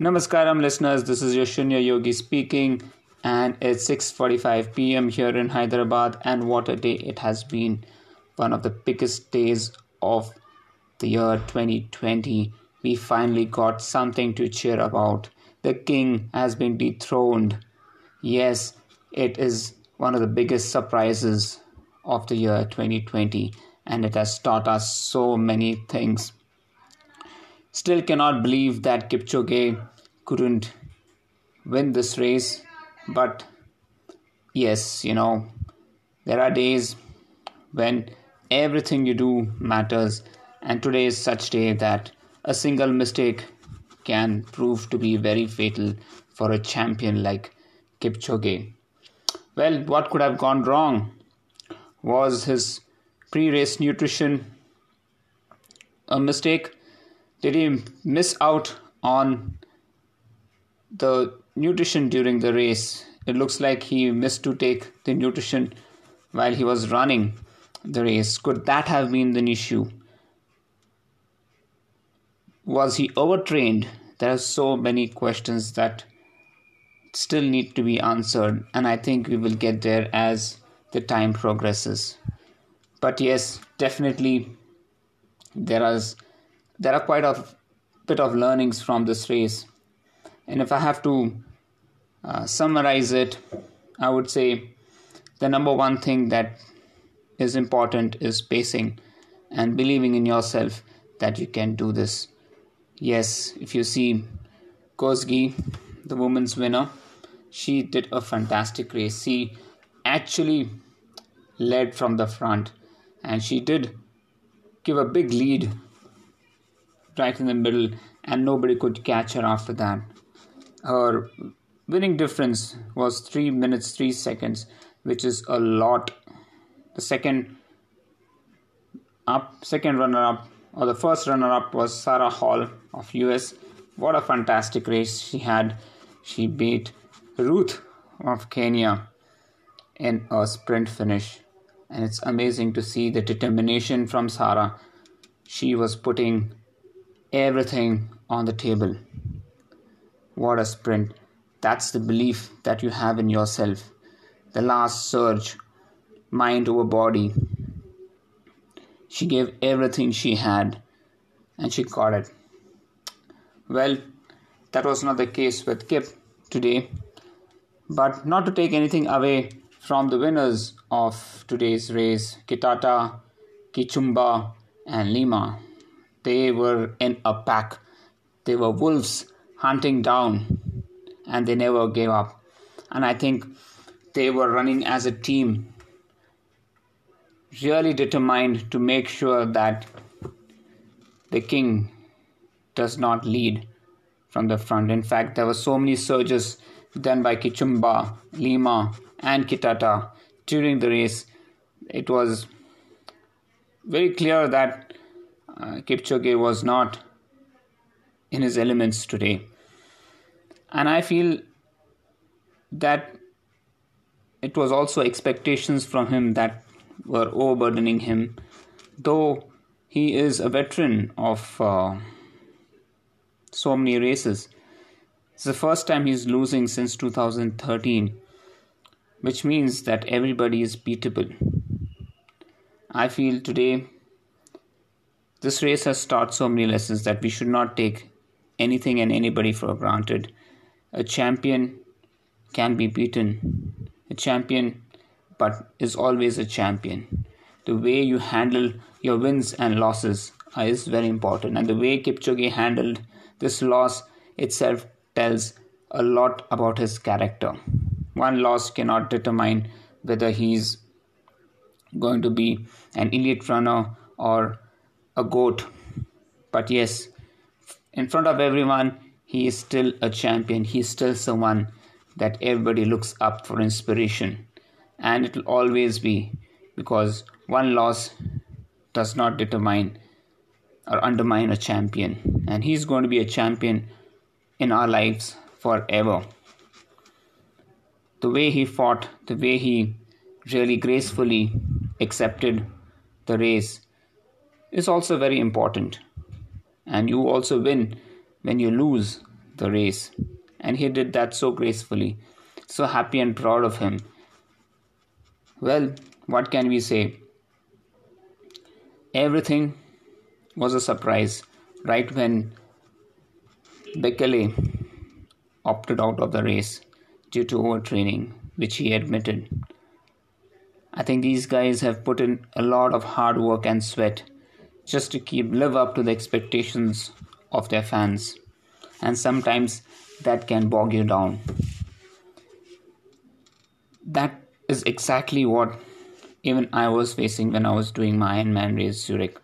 Namaskaram listeners, this is your Shunya Yogi speaking and it's 6:45 p.m. here in Hyderabad and what a day it has been. One of the biggest days of the year 2020. We finally got something to cheer about. The king has been dethroned. Yes, it is one of the biggest surprises of the year 2020 and it has taught us so many things. Still cannot believe that Kipchoge couldn't win this race, but yes, you know, there are days when everything you do matters, and today is such day that a single mistake can prove to be very fatal for a champion like Kipchoge. Well, what could have gone wrong? Was his pre race nutrition a mistake? Did he miss out on the nutrition during the race? It looks like he missed to take the nutrition while he was running the race. Could that have been the issue? Was he overtrained? There are so many questions that still need to be answered, and I think we will get there as the time progresses but yes definitely there is there are quite a bit of learnings from this race. And if i have to uh, summarize it i would say the number one thing that is important is pacing and believing in yourself that you can do this. Yes if you see Kosgei the women's winner she did a fantastic race. She actually led from the front and she did give a big lead right in the middle, and nobody could catch her after that. Her winning difference was 3 minutes 3 seconds, which is a lot. The second up, second runner up, or the first runner up was Sarah Hall of US. What a fantastic race she had. She beat Ruth of Kenya in a sprint finish and it's amazing to see the determination from Sarah. She was putting everything on the table. What a sprint! That's the belief that you have in yourself. The last surge, mind over body. She gave everything she had and she got it. Well, that was not the case with Kip today. But not to take anything away from the winners of today's race, Kitata, Kipchumba, and Lemma. They were in a pack. They were wolves hunting down, and they never gave up. And I think they were running as a team, really determined to make sure that the king does not lead from the front. In fact, there were so many surges done by Kipchumba, Lemma, and Kitata during the race, it was very clear that uh, Kipchoge was not in his elements today. And I feel that it was also expectations from him that were overburdening him, though he is a veteran of uh, so many races. It's the first time he's losing since 2013 which means that everybody is beatable. I feel today this race has taught so many lessons that we should not take anything and anybody for granted. A champion can be beaten. A champion, but is always a champion. The way you handle your wins and losses is very important, and the way Kipchoge handled this loss itself tells a lot about his character one loss cannot determine whether he's going to be an elite runner or a goat. But yes, in front of everyone, he is still a champion. He's still someone that everybody looks up for inspiration. And it will always be because one loss does not determine or undermine a champion. And he's going to be a champion in our lives forever the way he fought, the way he really gracefully accepted the race is also very important. And you also win when you lose. the race. And he did that so gracefully. So happy and proud of him. Well, what can we say? Everything was a surprise right when Bekele opted out of the race due to overtraining, which he admitted. I think these guys have put in a lot of hard work and sweat just to keep live up to the expectations of their fans. And sometimes that can bog you down. That is exactly what even I was facing when I was doing my Ironman race Zurich.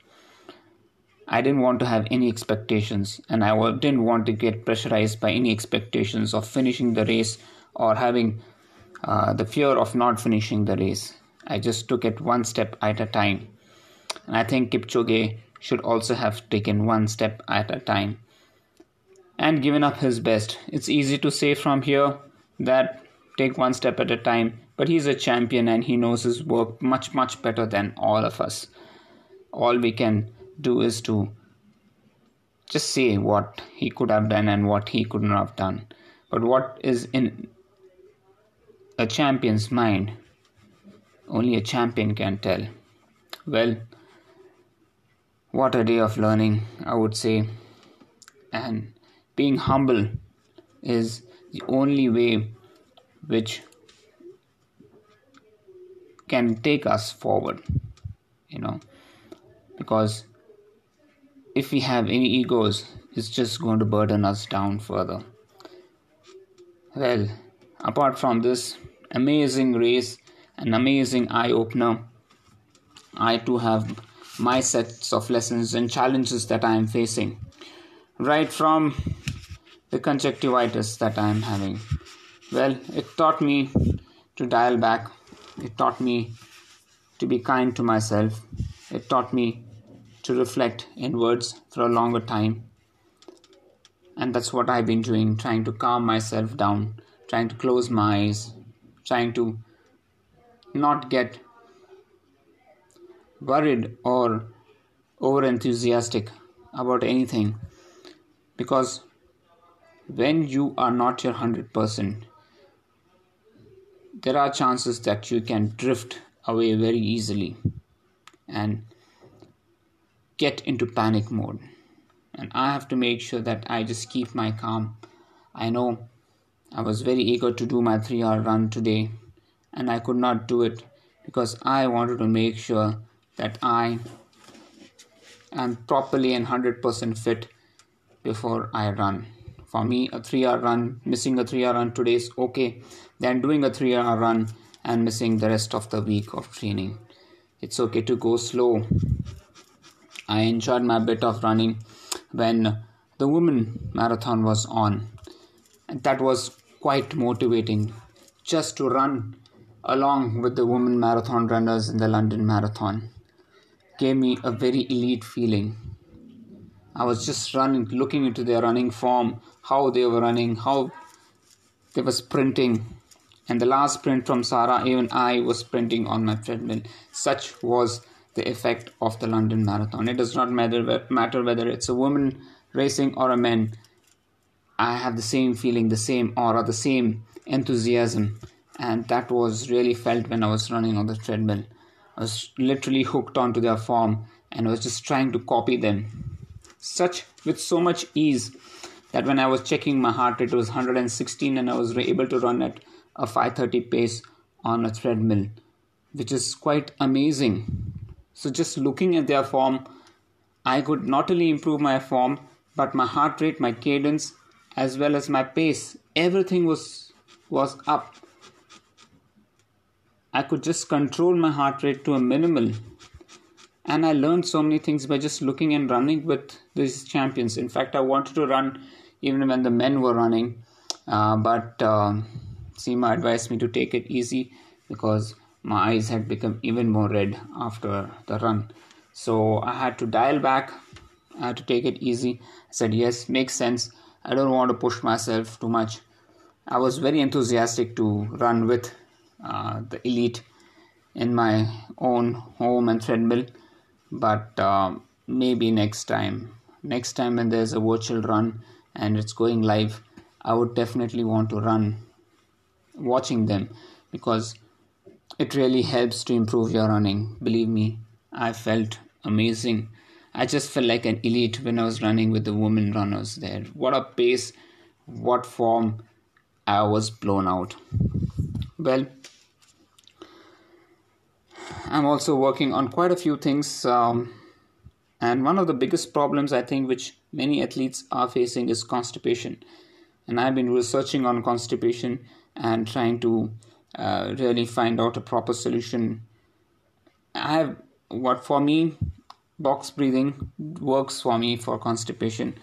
I didn't want to have any expectations, and I didn't want to get pressurized by any expectations of finishing the race or having uh, the fear of not finishing the race. I just took it one step at a time. And I think Kipchoge should also have taken one step at a time and given up his best. It's easy to say from here that take one step at a time, but he's a champion and he knows his work much, much better than all of us. All we can do is to just say what he could have done and what he couldn't have done. But what is in a champion's mind, only a champion can tell. Well, what a day of learning, I would say. And being humble is the only way which can take us forward, you know, because if we have any egos, it's just going to burden us down further. Well, apart from this amazing race, an amazing eye opener, I too have my sets of lessons and challenges that I am facing, right from the conjunctivitis that I am having. Well, it taught me to dial back, it taught me to be kind to myself, it taught me to reflect inwards for a longer time. And that's what I've been doing, trying to calm myself down, trying to close my eyes, trying to not get worried or over enthusiastic about anything. Because when you are not your 100% there are chances that you can drift away very easily and get into panic mode. And i have to make sure that i just keep my calm. I know i was very eager to do my 3 hour run today and i could not do it because i wanted to make sure that I am properly and 100% fit before I run. For me, a three hour run, missing a three hour run today is okay than doing a three hour run and missing the rest of the week of training. It's okay to go slow. I enjoyed my bit of running when the women marathon was on. And that was quite motivating just to run along with the women marathon runners in the London Marathon gave me a very elite feeling. I was just running, looking into their running form, how they were running, how they were sprinting. And the last sprint from Sarah, even I was sprinting on my treadmill. Such was the effect of the London Marathon. It does not matter, matter whether it's a woman racing or a man. I have the same feeling, the same aura, the same enthusiasm. And that was really felt when I was running on the treadmill. I was literally hooked onto their form and was just trying to copy them. Such with so much ease that when I was checking my heart rate it was 116 and I was able to run at a 530 pace on a treadmill, which is quite amazing. So just looking at their form, I could not only improve my form, but my heart rate, my cadence, as well as my pace, everything was was up I could just control my heart rate to a minimal. And I learned so many things by just looking and running with these champions. In fact, I wanted to run even when the men were running. Uh, but uh, Seema advised me to take it easy because my eyes had become even more red after the run. So I had to dial back. I had to take it easy. I said, Yes, makes sense. I don't want to push myself too much. I was very enthusiastic to run with uh, the elite in my own home and treadmill but uh, maybe next time next time when there's a virtual run and it's going live, I would definitely want to run watching them because it really helps to improve your running. Believe me, I felt amazing. I just felt like an elite when I was running with the women runners there. What a pace, what form. I was blown out. Well, I'm also working on quite a few things. Um, and one of the biggest problems I think which many athletes are facing is constipation. And I've been researching on constipation and trying to uh, really find out a proper solution. I have what for me, box breathing works for me for constipation.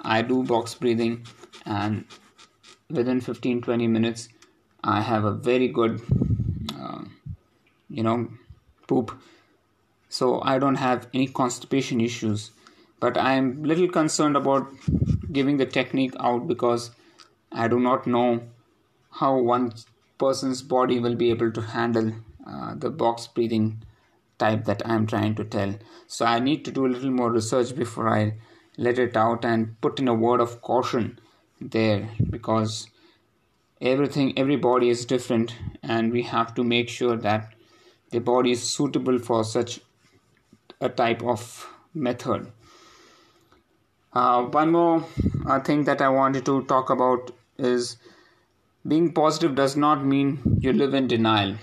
I do box breathing, and within 15 20 minutes, I have a very good, uh, you know, poop. So I don't have any constipation issues. But I am little concerned about giving the technique out because I do not know how one person's body will be able to handle uh, the box breathing type that I'm trying to tell. So I need to do a little more research before I let it out and put in a word of caution there because everything everybody is different and we have to make sure that the body is suitable for such a type of method. Uh, one more uh, thing that I wanted to talk about is being positive does not mean you live in denial.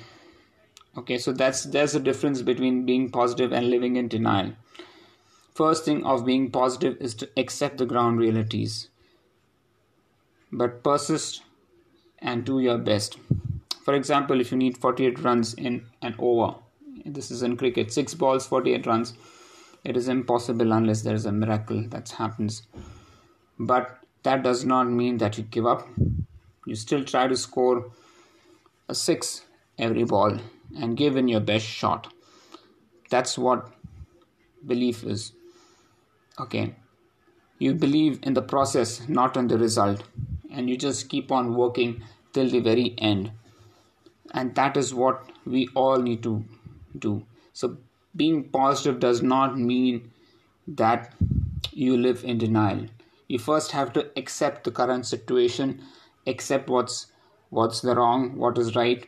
Okay so that's there's a difference between being positive and living in denial. First thing of being positive is to accept the ground realities. But persist and do your best for example if you need 48 runs in an over this is in cricket 6 balls 48 runs it is impossible unless there is a miracle that happens but that does not mean that you give up you still try to score a six every ball and give in your best shot. That's what belief is. Okay. You believe in the process, not in the result. And you just keep on working till the very end. And that is what we all need to do. So, being positive does not mean that you live in denial. You first have to accept the current situation accept what's what's the wrong what is right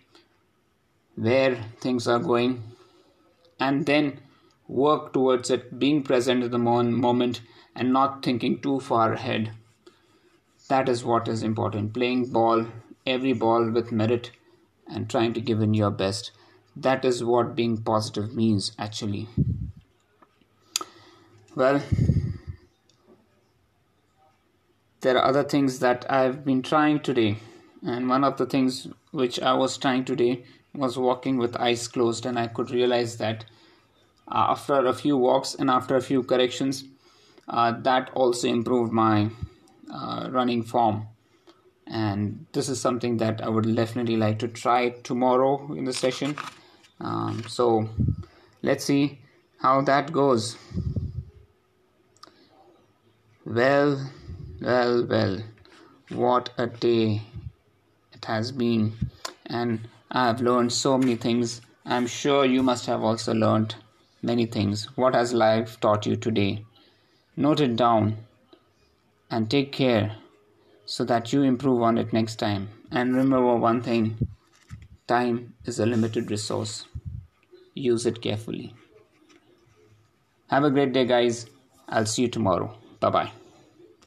where things are going and then work towards it being present in the moment and not thinking too far ahead that is what is important. Playing ball every ball with merit and trying to give in your best. That is what being positive means actually. Well there are other things that I've been trying today. And one of the things which I was trying today was walking with eyes closed, and I could realize that uh, after a few walks and after a few corrections, uh, that also improved my uh, running form. And this is something that I would definitely like to try tomorrow in the session. Um, so let's see how that goes. Well, well, well, what a day it has been, and I have learned so many things. I'm sure you must have also learned many things. What has life taught you today? Note it down and take care so that you improve on it next time. And remember one thing time is a limited resource, use it carefully. Have a great day, guys. I'll see you tomorrow. Bye bye.